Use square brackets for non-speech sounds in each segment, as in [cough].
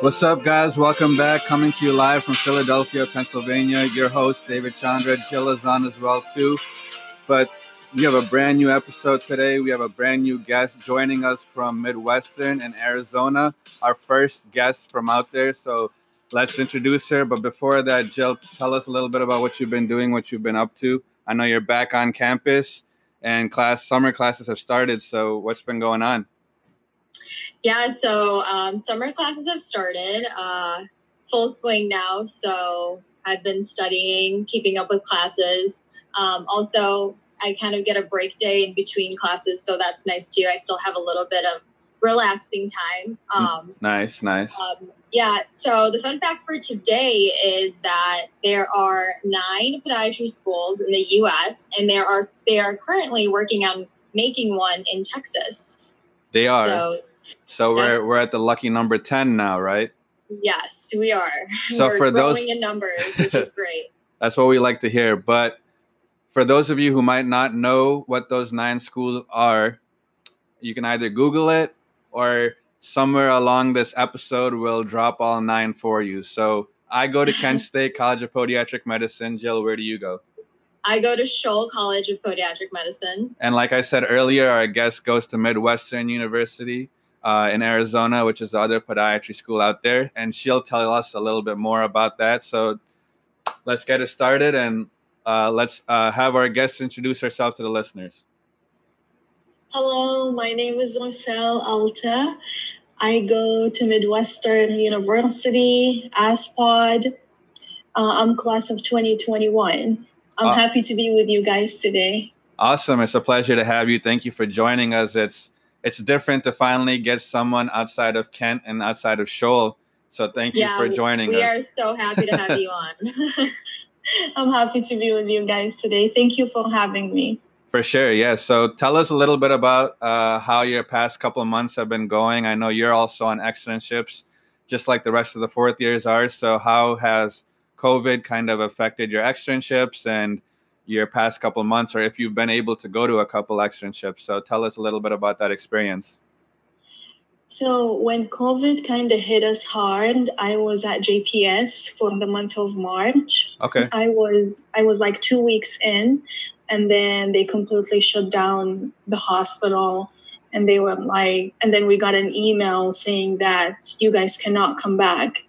What's up, guys? Welcome back. Coming to you live from Philadelphia, Pennsylvania. Your host, David Chandra. Jill is on as well, too. But we have a brand new episode today. We have a brand new guest joining us from Midwestern and Arizona. Our first guest from out there. So let's introduce her. But before that, Jill, tell us a little bit about what you've been doing, what you've been up to. I know you're back on campus and class summer classes have started. So what's been going on? Yeah, so um, summer classes have started, uh, full swing now. So I've been studying, keeping up with classes. Um, also, I kind of get a break day in between classes, so that's nice too. I still have a little bit of relaxing time. Um, nice, nice. Um, yeah. So the fun fact for today is that there are nine podiatry schools in the U.S. and there are they are currently working on making one in Texas. They are. So so we're we're at the lucky number ten now, right? Yes, we are. So we're for growing those in numbers, which is [laughs] great. That's what we like to hear. But for those of you who might not know what those nine schools are, you can either Google it or somewhere along this episode we'll drop all nine for you. So I go to Kent [laughs] State College of Podiatric Medicine. Jill, where do you go? I go to Scholl College of Podiatric Medicine. And like I said earlier, our guest goes to Midwestern University uh, in Arizona, which is the other podiatry school out there, and she'll tell us a little bit more about that. So let's get it started and uh, let's uh, have our guests introduce herself to the listeners. Hello, my name is Marcel Alta. I go to Midwestern University, AZ Pod. Uh, I'm class of 2021. I'm uh, happy to be with you guys today. Awesome. It's a pleasure to have you. Thank you for joining us. It's it's different to finally get someone outside of Kent and outside of Scholl. So thank you for joining we us. We are so happy to have you [laughs] on. [laughs] I'm happy to be with you guys today. Thank you for having me. For sure, yeah. So tell us a little bit about uh, how your past couple of months have been going. I know you're also on externships, just like the rest of the fourth years are. So how has COVID kind of affected your externships and your past couple months or if you've been able to go to a couple externships. So tell us a little bit about that experience. So when COVID kind of hit us hard, I was at JPS for the month of March. Okay. I was I was like 2 weeks in and then they completely shut down the hospital and they were like and then we got an email saying that you guys cannot come back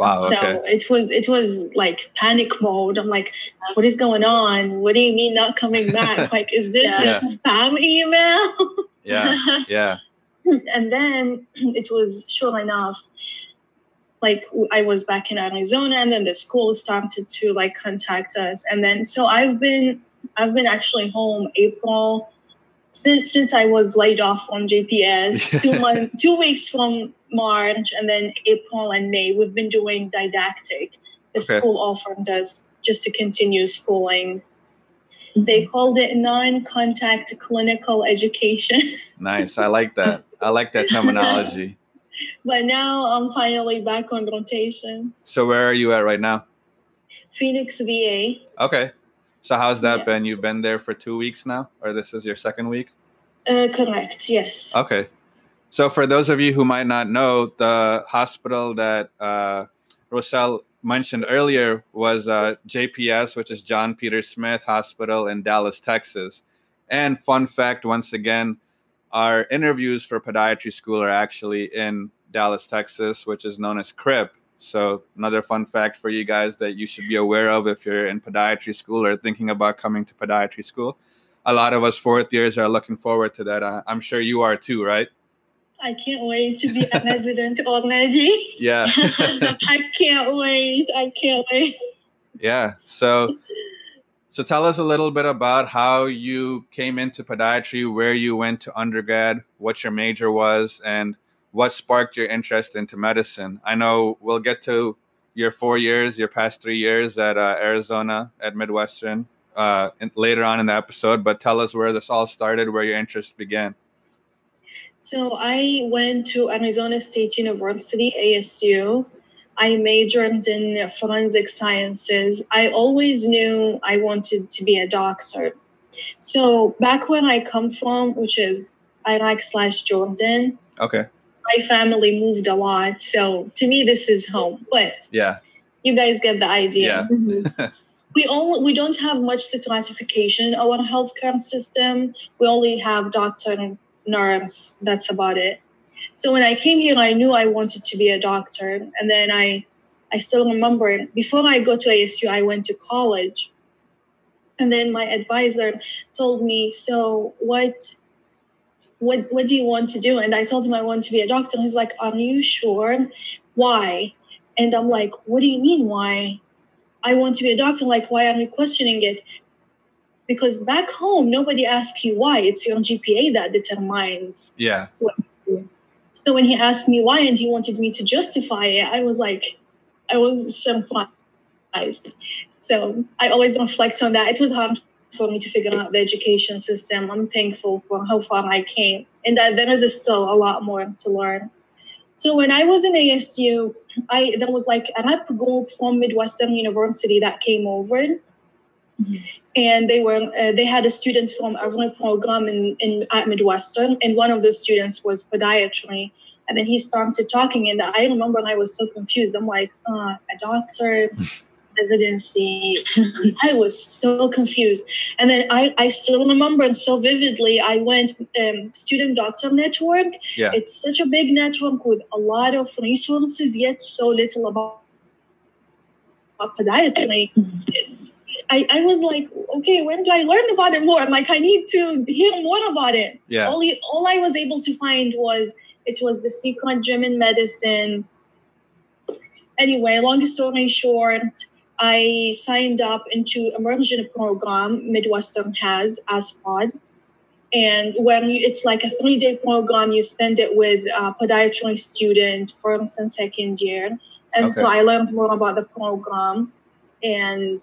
Wow. So okay. it was it was like panic mode. I'm like, what is going on? What do you mean not coming back? [laughs] like, is this yeah. a spam email? [laughs] yeah. Yeah. And then it was sure enough, like I was back in Arizona, and then the school started to like contact us, and then so I've been I've been actually home April since since I was laid off from JPS, [laughs] two months, two weeks from March, and then April and May, we've been doing didactic. The okay. school offered us just to continue schooling. They called it non-contact clinical education. nice, I like that. I like that terminology. [laughs] but now I'm finally back on rotation. So where are you at right now? Phoenix, VA. Okay. So how's that yeah. been? You've been there for two weeks now, or this is your second week? Uh, correct. Yes. Okay. So for those of you who might not know, the hospital that uh, Roselle mentioned earlier was uh, JPS, which is John Peter Smith Hospital in Dallas, Texas. And fun fact, once again, our interviews for podiatry school are actually in Dallas, Texas, which is known as CRIP. So another fun fact for you guys that you should be aware of if you're in podiatry school or thinking about coming to podiatry school. A lot of us fourth years are looking forward to that. I'm sure you are too, right? I can't wait to be a resident already. [laughs] Yeah. [laughs] I can't wait. I can't wait. Yeah. So so tell us a little bit about how you came into podiatry, where you went to undergrad, what your major was, and what sparked your interest into medicine? I know we'll get to your four years, your past three years at uh, Arizona at Midwestern uh, in, later on in the episode, but tell us where this all started, where your interest began. So I went to Arizona State University, ASU. I majored in forensic sciences. I always knew I wanted to be a doctor. So back where I come from, which is Iraq slash Jordan. Okay my family moved a lot, so to me this is home. But yeah, you guys get the idea. Yeah. Mhm. [laughs] we only we don't have much stratification in our healthcare system. We only have doctor and nurse. That's about it. So when I came here, I knew I wanted to be a doctor, and then I I still remember before I go to ASU, I went to college, and then my advisor told me, "So what?" What, what do you want to do? And I told him I want to be a doctor. He's like, Are you sure? Why? And I'm like, What do you mean, why? I want to be a doctor. Like, why are you questioning it? Because back home, nobody asks you why. It's your GPA that determines. yeah, So when he asked me why and he wanted me to justify it, I was like, I was surprised. So I always reflect on that. It was hard for me to figure out the education system. I'm thankful for how far I came, and that there is still a lot more to learn. So when I was in ASU, I there was like a rep group from Midwestern University that came over, mm-hmm. And they were uh, they had a student from every program in, in at Midwestern, and one of the students was podiatry. And then he started talking, and I remember I was so confused. I'm like, uh, a doctor, [laughs] residency. I was so confused. And then I, I still remember and so vividly. I went um, student doctor network. yeah, It's such a big network with a lot of resources, yet so little about, about podiatry. I, I was like, okay, when do I learn about it more? I'm like, I need to hear more about it. yeah, All, all I was able to find was it was the secret gym in medicine. Anyway, long story short, I signed up into immersion program Midwestern has AZ Pod, And when you, it's like a three day program, you spend it with a podiatry student first and second year. And so I learned more about the program. And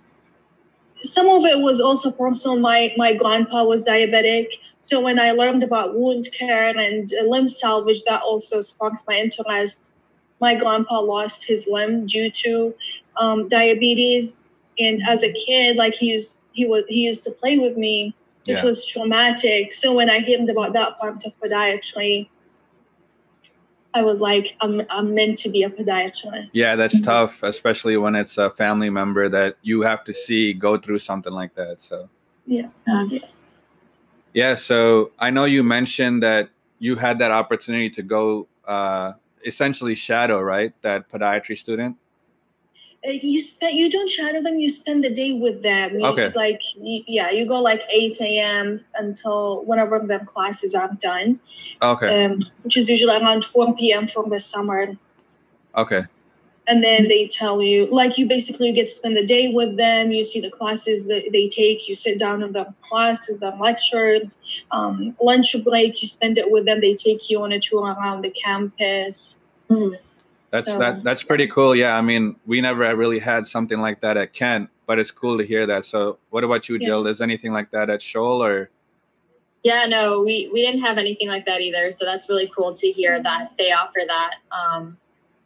some of it was also personal. My my grandpa was diabetic, so when I learned about wound care and limb salvage, that also sparked my interest. My grandpa lost his limb due to um, diabetes, and as a kid, like he used he was he used to play with me. It Yeah. was traumatic. So when I heard about that part of podiatry, I was like, I'm I'm meant to be a podiatrist. yeah. That's tough, especially when it's a family member that you have to see go through something like that. So Yeah. yeah, so I know you mentioned that you had that opportunity to go uh, essentially shadow, right? That podiatry student. Uh, you spend you don't shadow them you spend the day with them. You- Okay. like you, yeah you go like 8 a.m until whenever their classes are done. Okay, um, which is usually around 4 p.m from the summer. Okay, and then they tell you like you basically get to spend the day with them you see the classes that they take you sit down in the classes their lectures um, lunch break you spend it with them they take you on a tour around the campus. Mhm. That's So, that. That's pretty cool. Yeah, I mean, we never really had something like that at Kent, but it's cool to hear that. So, what about you, Yeah. Jill? Is anything like that at Scholl or? Yeah, no, we, we didn't have anything like that either. So that's really cool to hear that they offer that. Um,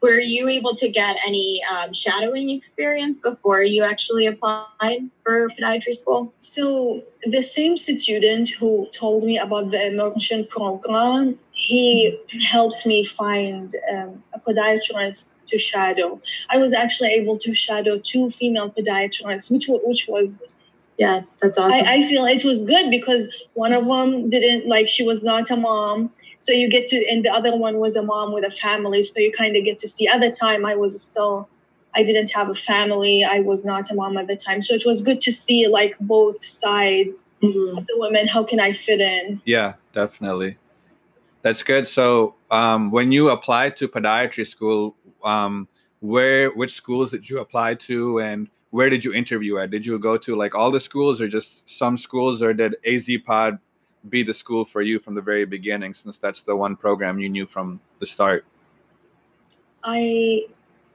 were you able to get any um, shadowing experience before you actually applied for podiatry school? So the same student who told me about the immersion program, he helped me find um, a podiatrist to shadow. I was actually able to shadow two female podiatrists, which which was Yeah, that's awesome. I, I feel it was good because one of them didn't like she was not a mom, so you get to, and the other one was a mom with a family, so you kind of get to see. At the time, I was still, I didn't have a family. I was not a mom at the time, so it was good to see like both sides Mhm. of the women. How can I fit in? Yeah, definitely. That's good. So, um, when you applied to podiatry school, um, where which schools did you apply to, and where did you interview at? Did you go to like all the schools, or just some schools, or did AZ Pod be the school for you from the very beginning, since that's the one program you knew from the start? I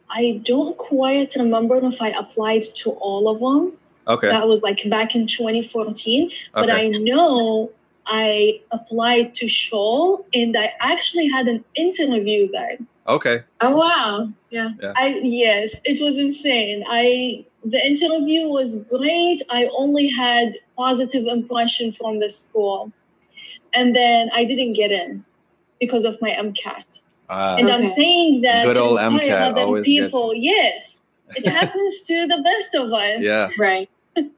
I don't quite remember if I applied to all of them. Okay. That was like back in 2014. okay. But I know I applied to Scholl and I actually had an interview there. Okay. Oh, wow. Yeah. I yes, it was insane. I the interview was great. I only had positive impression from the school. And then I didn't get in because of my MCAT. Uh, And I'm saying that Good to old MCAT other always gets- people. Yes, it [laughs] happens to the best of us. yeah. Right. [laughs]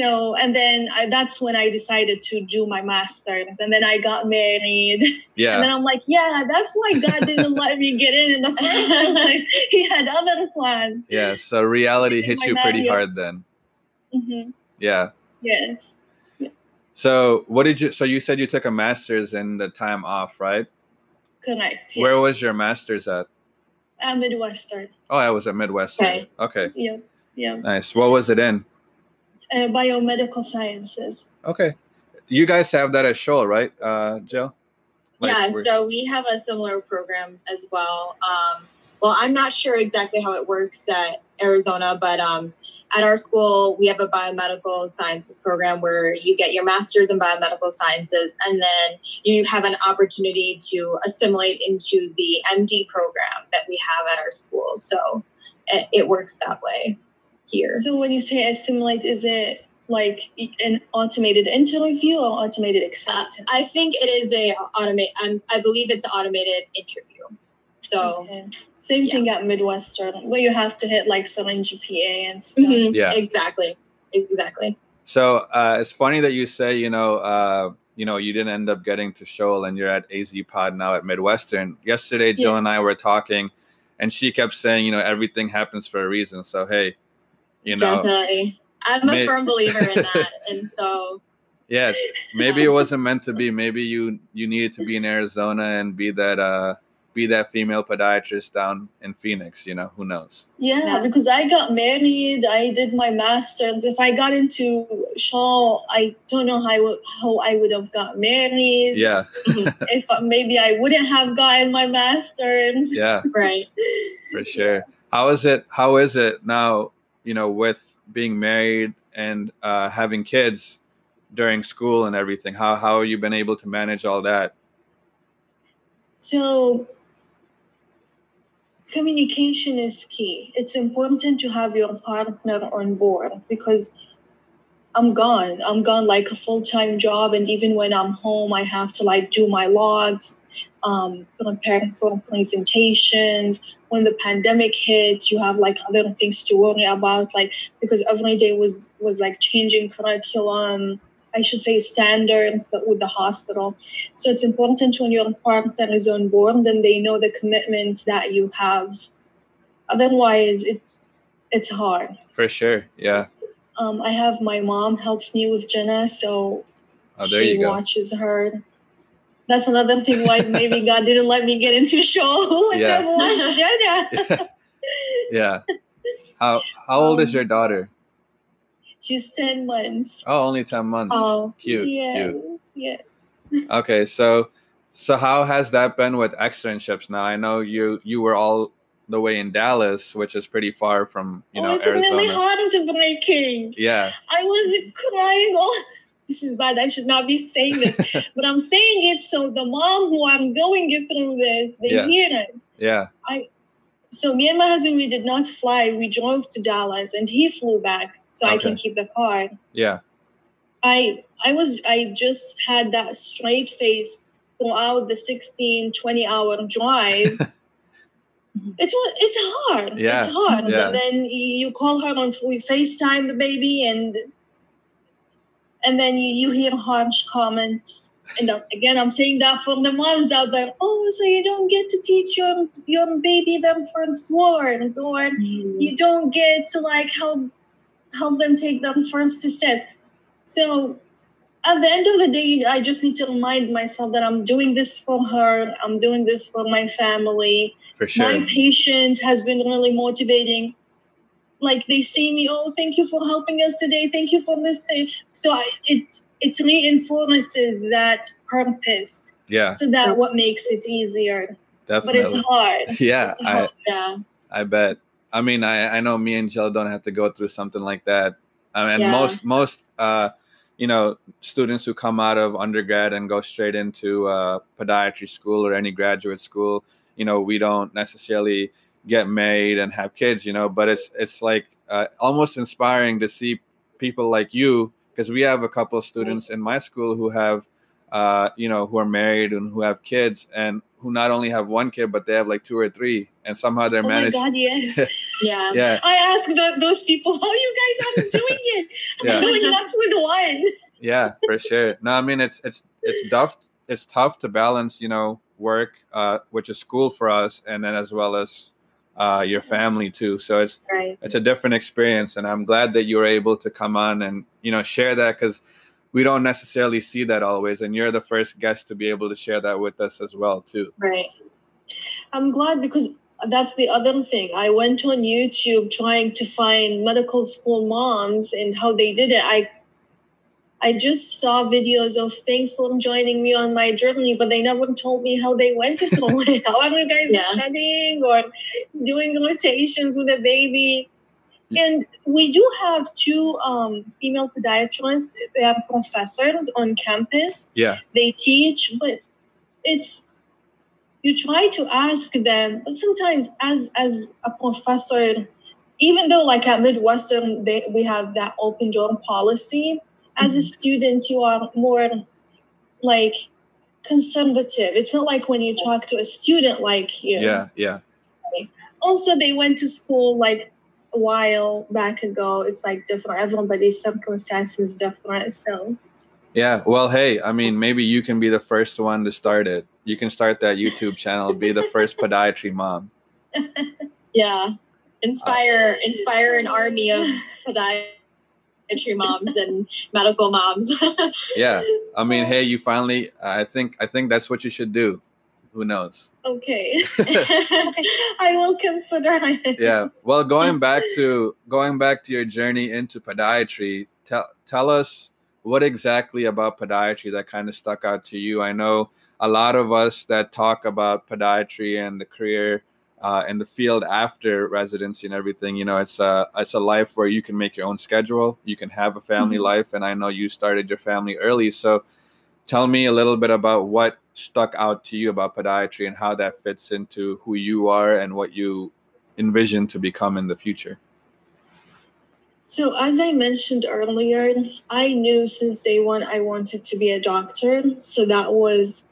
So, and then I, that's when I decided to do my master's. And then I got married. yeah And then I'm like, yeah, that's why God didn't let me get in in the first place. [laughs] He had other plans. Yeah. So reality hit you pretty dad, hard then. hmm Yeah. Yes. So what did you? So you said you took a master's in the time off, right? Correct. Where was your master's at? at Midwestern. Oh, I was at Midwestern. Okay. Okay. Yeah. Yeah. Nice. What was it in? Uh, biomedical sciences. Okay. You guys have that at Scholl, right, uh, Jill? Like, yeah, we're- so we have a similar program as well. Um, well, I'm not sure exactly how it works at Arizona, but um, at our school, we have a biomedical sciences program where you get your master's in biomedical sciences and then you have an opportunity to assimilate into the MD program that we have at our school. So it, it works that way here. So when you say assimilate, is it like an automated interview or automated Uh. I think it is a automate. I'm, I believe it's automated interview. So Okay. Same yeah. thing at Midwestern, where you have to hit like certain GPA and stuff. mhm, Yeah. exactly, exactly. So uh, it's funny that you say, you know, uh, you know, you didn't end up getting to Scholl and you're at AZ Pod now at Midwestern. Yesterday, Jill and I were talking, and she kept saying, you know, everything happens for a reason. So hey, you know, Definitely, I'm a May- firm believer in that, and so [laughs] yes, maybe it wasn't meant to be. Maybe you you needed to be in Arizona and be that uh be that female podiatrist down in Phoenix. You know, who knows? Yeah, Yeah. because I got married, I did my master's. If I got into Shaw, I don't know how I would, how I would have got married. Yeah, [laughs] If maybe I wouldn't have gotten my master's. yeah. [laughs] right. for sure. How is it? How is it now? You know, with being married and uh, having kids during school and everything. How how have you been able to manage all that? So communication is key. It's important to have your partner on board because I'm gone. I'm gone like a full time job, and even when I'm home, I have to like do my logs, um, prepare for presentations. When the pandemic hit, you have like other things to worry about, like because every day was was like changing curriculum. I should say standards, but with the hospital. So it's important when your partner is on board and they know the commitments that you have. Otherwise, it's it's hard. For sure. Yeah. Um, I have my mom helps me with Jenna, so Oh, there she you go. watches her. That's another thing why maybe [laughs] God didn't let me get into show and Yeah. watch [laughs] Jenna. yeah. How how old is Um, your daughter? She's ten months. Oh, only ten months. Oh, Cute. yeah, Cute. yeah. Okay, so so how has that been with externships now? I know you you were all the way in Dallas, which is pretty far from you oh, know it's really Arizona. heartbreaking. Yeah. I was crying all. This is bad. I should not be saying this, [laughs] but I'm saying it so the mom who I'm going through this, they Yeah. hear it. Yeah. I. So me and my husband, we did not fly. We drove to Dallas, and he flew back, so I can keep the car. Yeah. I I was I just had that straight face throughout the 16, 20 hour drive. [laughs] it's it's hard. Yeah, It's hard. yeah. And then you call her on we FaceTime the baby and and then you, you hear harsh comments. And again, I'm saying that for the moms out there. Oh, so you don't get to teach your your baby their first words, or mm. you don't get to like help help them take their first steps. So at the end of the day, I just need to remind myself that I'm doing this for her. I'm doing this for my family. For sure. My patience has been really motivating. Like they see me, oh, thank you for helping us today. Thank you for this thing. So I, it it reinforces that purpose. Yeah, So that what makes it easier. Definitely. But it's hard. [laughs] Yeah, It's I yeah. I bet. I mean, I, I know me and Jill don't have to go through something like that. I mean, Yeah. most most uh, you know students who come out of undergrad and go straight into uh, podiatry school or any graduate school, you know, we don't necessarily get married and have kids, you know. But it's it's like uh, almost inspiring to see people like you because we have a couple of students in my school who have uh, you know who are married and who have kids and who not only have one kid but they have like two or three, and somehow they're Oh my. God, yes. [laughs] Yeah. Yeah, I ask the, those people, how you guys are [laughs] doing it? Yeah. I'm doing nuts with one. yeah, for sure. No, I mean it's it's it's tough. It's tough to balance, you know, work, uh, which is school for us, and then as well as uh, your family too. So it's Right. it's a different experience and i'm glad that you were able to come on and you know share that because we don't necessarily see that always and you're the first guest to be able to share that with us as well too Right. I'm glad because that's the other thing. I went on YouTube trying to find medical school moms and how they did it. I I just saw videos of thanks for joining me on my journey, but they never told me how they went it. [laughs] [laughs] How are you guys Yeah. studying or doing rotations with a baby? And we do have two um, female podiatrists. They are professors on campus yeah they teach, but it's you try to ask them, but sometimes as as a professor, even though like at Midwestern they, we have that open door policy, as a student you are more like conservative. It's not like when you talk to a student like you. yeah yeah Also they went to school like a while back ago. It's like different. Everybody's circumstances different. So yeah well hey i mean maybe you can be the first one to start it you can start that youtube channel be the first podiatry mom [laughs] Yeah. Inspire inspire an army of [laughs] podiatry moms and medical moms. [laughs] yeah i mean hey you finally i think i think that's what you should do who knows okay. [laughs] [laughs] I will consider it. yeah well going back to going back to your journey into podiatry tell tell us what exactly about podiatry that kind of stuck out to you i know a lot of us that talk about podiatry and the career uh, and the field after residency and everything you know it's a it's a life where you can make your own schedule you can have a family Mhm. life and i know you started your family early so tell me a little bit about what stuck out to you about podiatry and how that fits into who you are and what you envision to become in the future So, as I mentioned earlier, I knew since day one I wanted to be a doctor. So, that was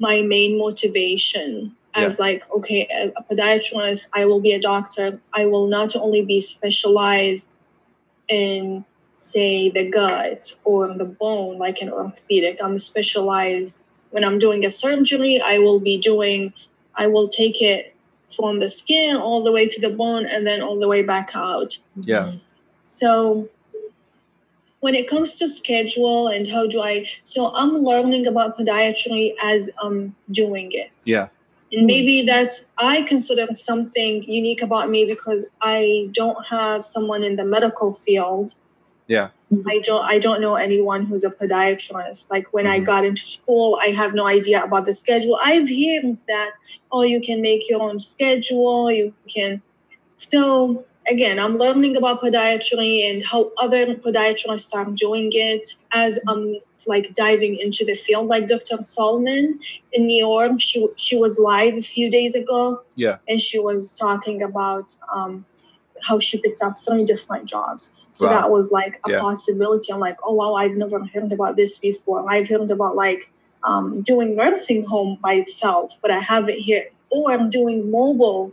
my main motivation as like, okay, a, a podiatrist, I will be a doctor. I will not only be specialized in, say, the gut or the bone, like an orthopedic, I'm specialized when I'm doing a surgery, I will be doing, I will take it from the skin all the way to the bone and then all the way back out. yeah So when it comes to schedule and how do I so I'm learning about podiatry as I'm doing it. yeah And maybe that's I consider something unique about me because I don't have someone in the medical field. Yeah. I don't I don't know anyone who's a podiatrist. Like when I Mhm. got into school, I have no idea about the schedule. I've heard that oh you can make your own schedule, you can so again, I'm learning about podiatry and how other podiatrists are doing it as I'm like diving into the field. Like Dr. Solomon in New York, she she was live a few days ago. Yeah. and she was talking about um, how she picked up three different jobs. So Wow. that was like a Yeah. possibility. I'm like, oh wow, I've never heard about this before. I've heard about like um, doing nursing home by itself, but I haven't heard, or I'm doing mobile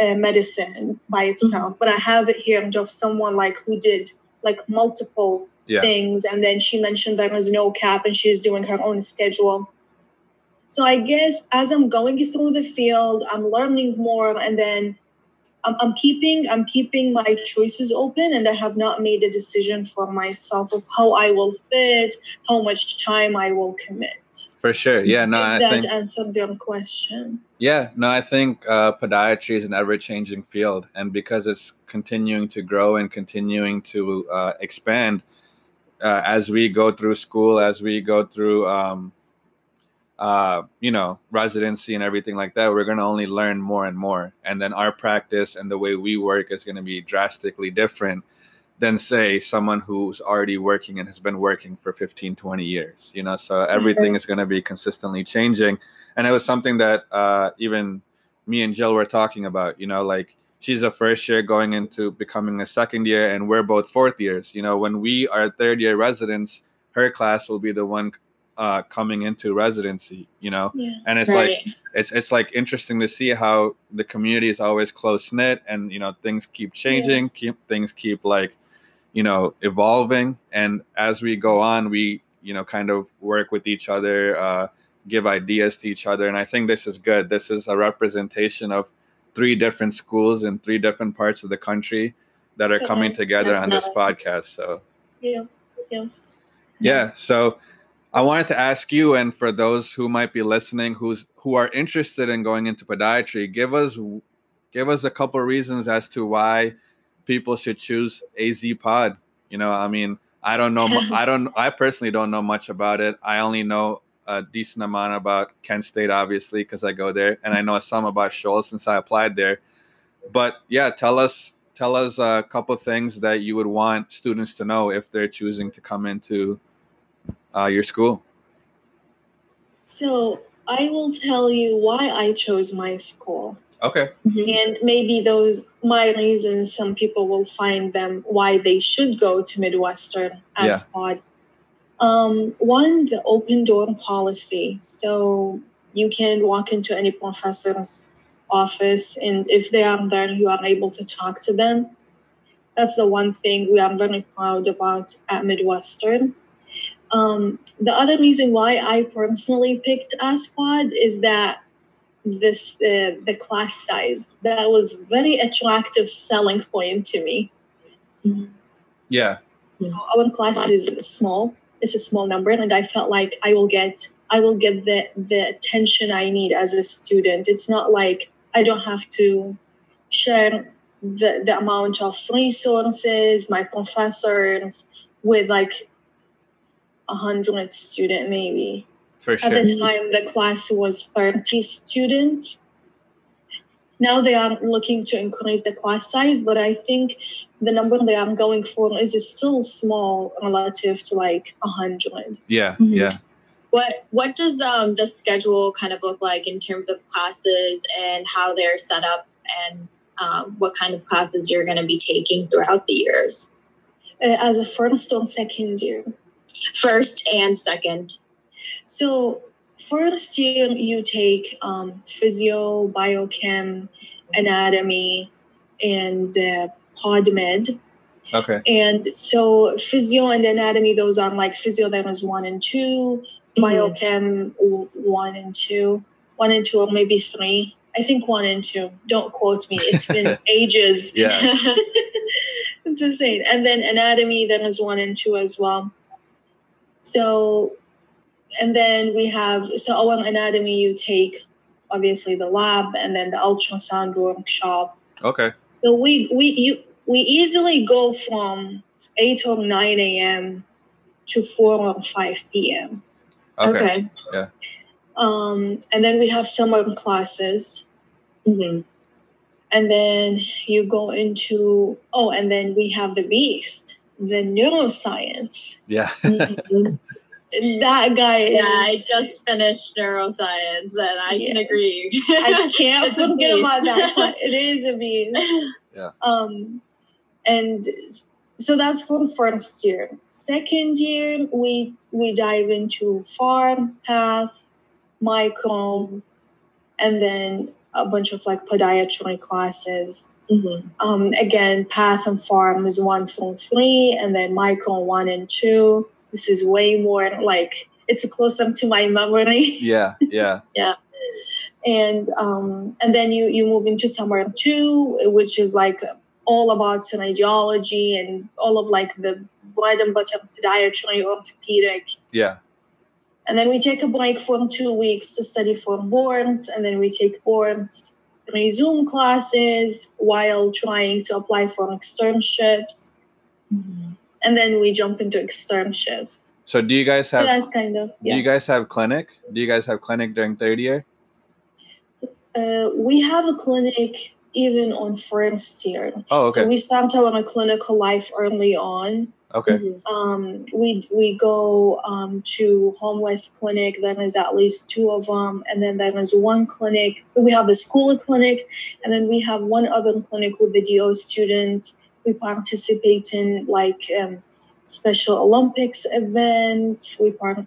uh, medicine by itself, but I haven't heard of someone like who did like multiple Yeah. things. And then she mentioned there was no cap and she's doing her own schedule. So I guess as I'm going through the field, I'm learning more and then I'm, I'm keeping I'm keeping my choices open and I have not made a decision for myself of how I will fit, how much time I will commit. for sure yeah no if i that think answers your question. yeah no i think uh, podiatry is an ever-changing field and because it's continuing to grow and continuing to uh, expand uh, as we go through school as we go through um, uh, you know residency and everything like that we're going to only learn more and more. And then our practice and the way we work is going to be drastically different than say someone who's already working and has been working for 15 20 years you know? So everything is going to be consistently changing. And it was something that uh, even me and jill were talking about you know? Like she's a first year going into becoming a second year and we're both fourth years you know? When we are third year residents her class will be the one uh, coming into residency. You know, Yeah. and it's right. like it's it's like interesting to see how the community is always close knit, and you know things keep changing, keep things keep like you know evolving, and as we go on, we you know kind of work with each other, uh, give ideas to each other, and I think this is good. This is a representation of three different schools in three different parts of the country that are coming together on this podcast. So yeah, Yeah. yeah. So I wanted to ask you, and for those who might be listening, who's who are interested in going into podiatry, give us give us a couple reasons as to why people should choose AZ Pod. You know, I mean, I don't know. I don't. I personally don't know much about it. I only know a decent amount about Kent State, obviously, because I go there, and I know some about Shoals since I applied there. But yeah, tell us tell us a couple things that you would want students to know if they're choosing to come into uh, your school. So I will tell you why I chose my school. Okay. And maybe those my reasons, some people will find them why they should go to Midwestern as Yeah. pod. Um, one, the open door policy. So you can walk into any professor's office, and if they are there, you are able to talk to them. That's the one thing we are very proud about at Midwestern. Um, the other reason why I personally picked AZ Pod is that this uh, the class size that was very attractive selling point to me. Yeah. Our class is small; it's a small number, and I felt like I will get I will get the the attention I need as a student. It's not like I don't have to share the the amount of resources, my professors with like a hundred student maybe. For sure. At the time, the class was 30 students. Now they are looking to increase the class size, but I think the number they are going for is still small relative to like 100. Yeah. Mhm. Yeah. What what does um, the schedule kind of look like in terms of classes and how they're set up and um, what kind of classes you're going to be taking throughout the years, Uh, as a first or second year. First and second? So, first year, you take um, physio, biochem, anatomy, and uh, pod med. Okay. And so physio and anatomy, those are like physio that was one and two, biochem one and two, one and two or maybe three. I think one and two. Don't quote me. It's been [laughs] ages. Yeah. [laughs] it's insane. And then anatomy, then is one and two as well. So, and then we have so our anatomy. You take obviously the lab and then the ultrasound workshop. Okay. So we we you we easily go from eight or nine a.m. to four or five p.m. Okay. okay. Um, and then we have summer classes, Mhm. and then you go into oh, and then we have the beast, the neuroscience. Yeah. [laughs] That guy is. yeah, I just finished neuroscience and I can Yeah. agree. I can't [laughs] It's forget about that. one. [laughs] It is a beast. Yeah. Um, and so that's for the first year. Second year, we we dive into pharm, path, micro, and then a bunch of like podiatry classes. Mhm. Um, again, path and pharm is one from three, and then Michael one and two. This is way more like it's closer to my memory. [laughs] yeah. Yeah. Yeah. And um, and then you you move into summer two, which is like all about an ideology and all of like the bread and butter podiatry, orthopedic. Yeah. And then we take a break for two weeks to study for boards, and then we take boards, resume classes while trying to apply for externships, Mhm. and then we jump into externships. So do you guys So have that's kind of yeah. do you guys have clinic? Do you guys have clinic during third year? Uh, we have a clinic even on first year. Oh, okay. So we start our clinical life early on. Okay. Mhm. Um, we we go um, to homeless clinic. Then There is at least two of them, and then there is one clinic. We have the school clinic, and then we have one other clinic with the DO student. We participate in like um, Special Olympics events. We part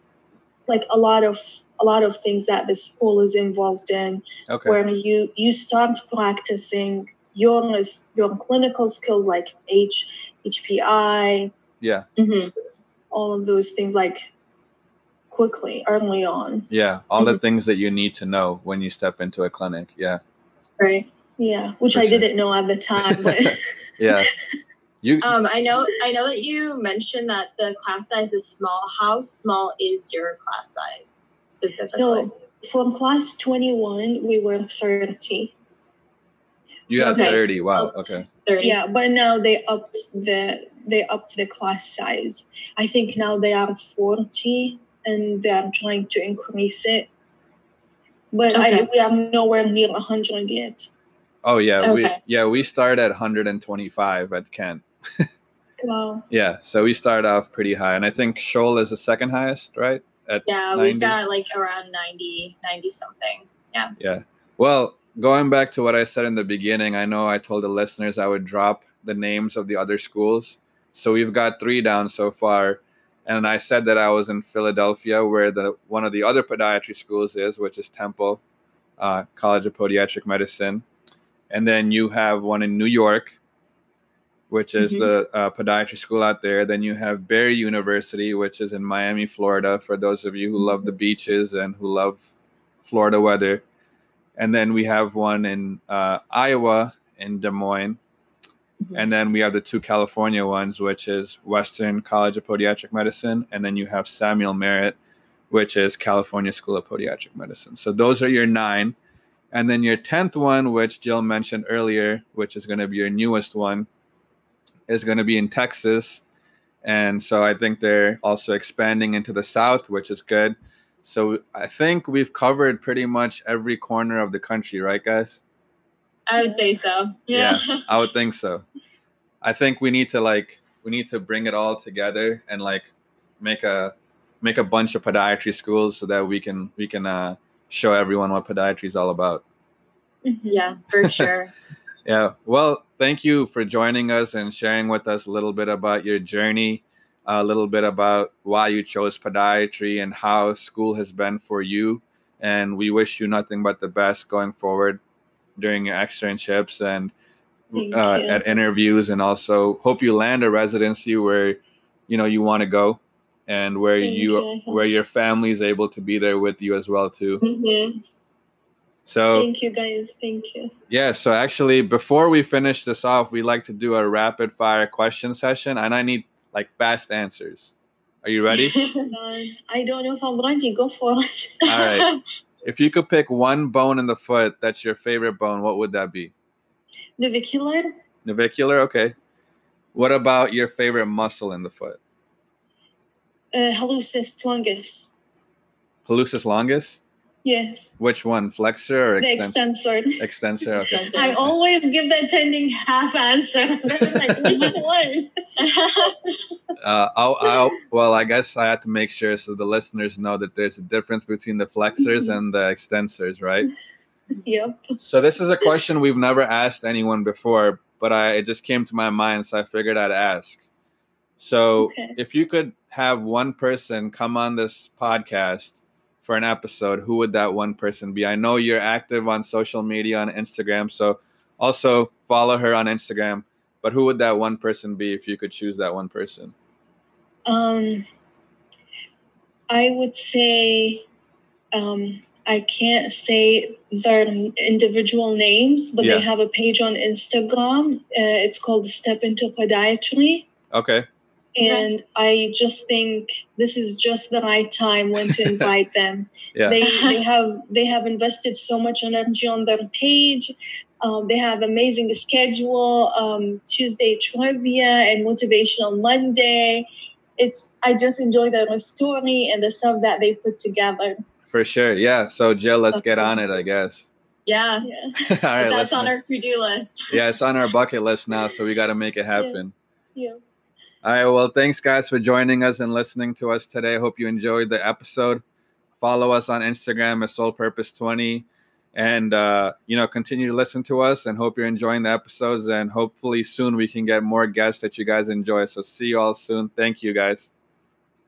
like a lot of a lot of things that the school is involved in Okay. where you you start practicing your your clinical skills like H HPI yeah. hmm all of those things like quickly early on Yeah. All Mm-hmm. the things that you need to know when you step into a clinic. Yeah. Right. yeah which For I sure. didn't know at the time but [laughs] Yeah. You [laughs] Um, I know. I know that you mentioned that the class size is small. How small is your class size specifically? so from class 21 we were 30 you have Okay. 30. Wow. Upped. Okay. Thirty. Yeah, but now they upped the they upped the class size. I think now they are forty, and they are trying to increase it. But I, we are nowhere near hundred yet. Oh yeah. We yeah, we start at 125 at Kent. [laughs] Wow. Yeah. So we start off pretty high. And I think Scholl is the second highest, right? At Yeah, 90? we've got like around 90, 90 something. Yeah. Yeah. Well, going back to what I said in the beginning, I know I told the listeners I would drop the names of the other schools. So we've got three down so far. And I said that I was in Philadelphia, where the one of the other podiatry schools is, which is Temple uh, College of Podiatric Medicine. And then you have one in New York, which is Mhm. the uh, podiatry school out there. Then you have Barry University, which is in Miami, Florida, for those of you who love the beaches and who love Florida weather. And then we have one in uh, Iowa, in Des Moines. Mm-hmm. And then we have the two California ones, which is Western College of Podiatric Medicine, and then you have Samuel Merritt, which is California School of Podiatric Medicine. So those are your nine. And then your 10th one, which Jill mentioned earlier, which is going to be your newest one, is going to be in Texas. And so I think they're also expanding into the South, which is good. So I think we've covered pretty much every corner of the country, right, guys? I would say so. Yeah. [laughs] I would think so. I think we need to like we need to bring it all together and like make a make a bunch of podiatry schools so that we can we can uh, show everyone what podiatry is all about. [laughs] Yeah, for sure. [laughs] Yeah. Well, thank you for joining us and sharing with us a little bit about your journey, a little bit about why you chose podiatry and how school has been for you. And we wish you nothing but the best going forward during your externships and uh, at interviews, and also hope you land a residency where you know you want to go and where you you. where your family is able to be there with you as well too. hmm So Thank you guys. Thank you. yeah, so actually, before we finish this off, we like to do a rapid fire question session, and I need like fast answers. Are you ready? [laughs] I don't know if I'm ready. Go for it. All right. [laughs] If you could pick one bone in the foot that's your favorite bone, what would that be? Navicular, Navicular, okay. What about your favorite muscle in the foot? uh, hallucis longus. Hallucis longus? Yes, Which one, flexor or the extensor? extensor. Extensor, okay. Extensor. I always give the attending half answer. [laughs] They're like, which [laughs] one? [laughs] Uh, I'll, I'll, well, I guess I have to make sure so the listeners know that there's a difference between the flexors and the extensors, right? Yep. So this is a question we've never asked anyone before, but I it just came to my mind, so I figured I'd ask. So Okay. if you could have one person come on this podcast for an episode, who would that one person be? I know you're active on social media on Instagram, so also follow her on Instagram. But who would that one person be if you could choose that one person? Um, I would say, um, I can't say their individual names, but Yeah. they have a page on Instagram. Uh, it's called Step Into Podiatry. Okay. And I just think this is just the right time when to invite [laughs] them. Yeah. They, they have they have invested so much energy on their page. Um, they have amazing schedule, um, Tuesday trivia and motivational Monday. It's I just enjoy their story and the stuff that they put together. For sure. Yeah. So Jill, let's get on it, I guess. yeah, Yeah. [laughs] All right. that's on our to-do list. Yeah, it's on our bucket list now, so we got to make it happen. Yeah. All right. Well, thanks, guys, for joining us and listening to us today. Hope you enjoyed the episode. Follow us on Instagram at Soul Purpose 20 and, uh, you know, continue to listen to us and hope you're enjoying the episodes. And hopefully soon we can get more guests that you guys enjoy. So see you all soon. Thank you, guys.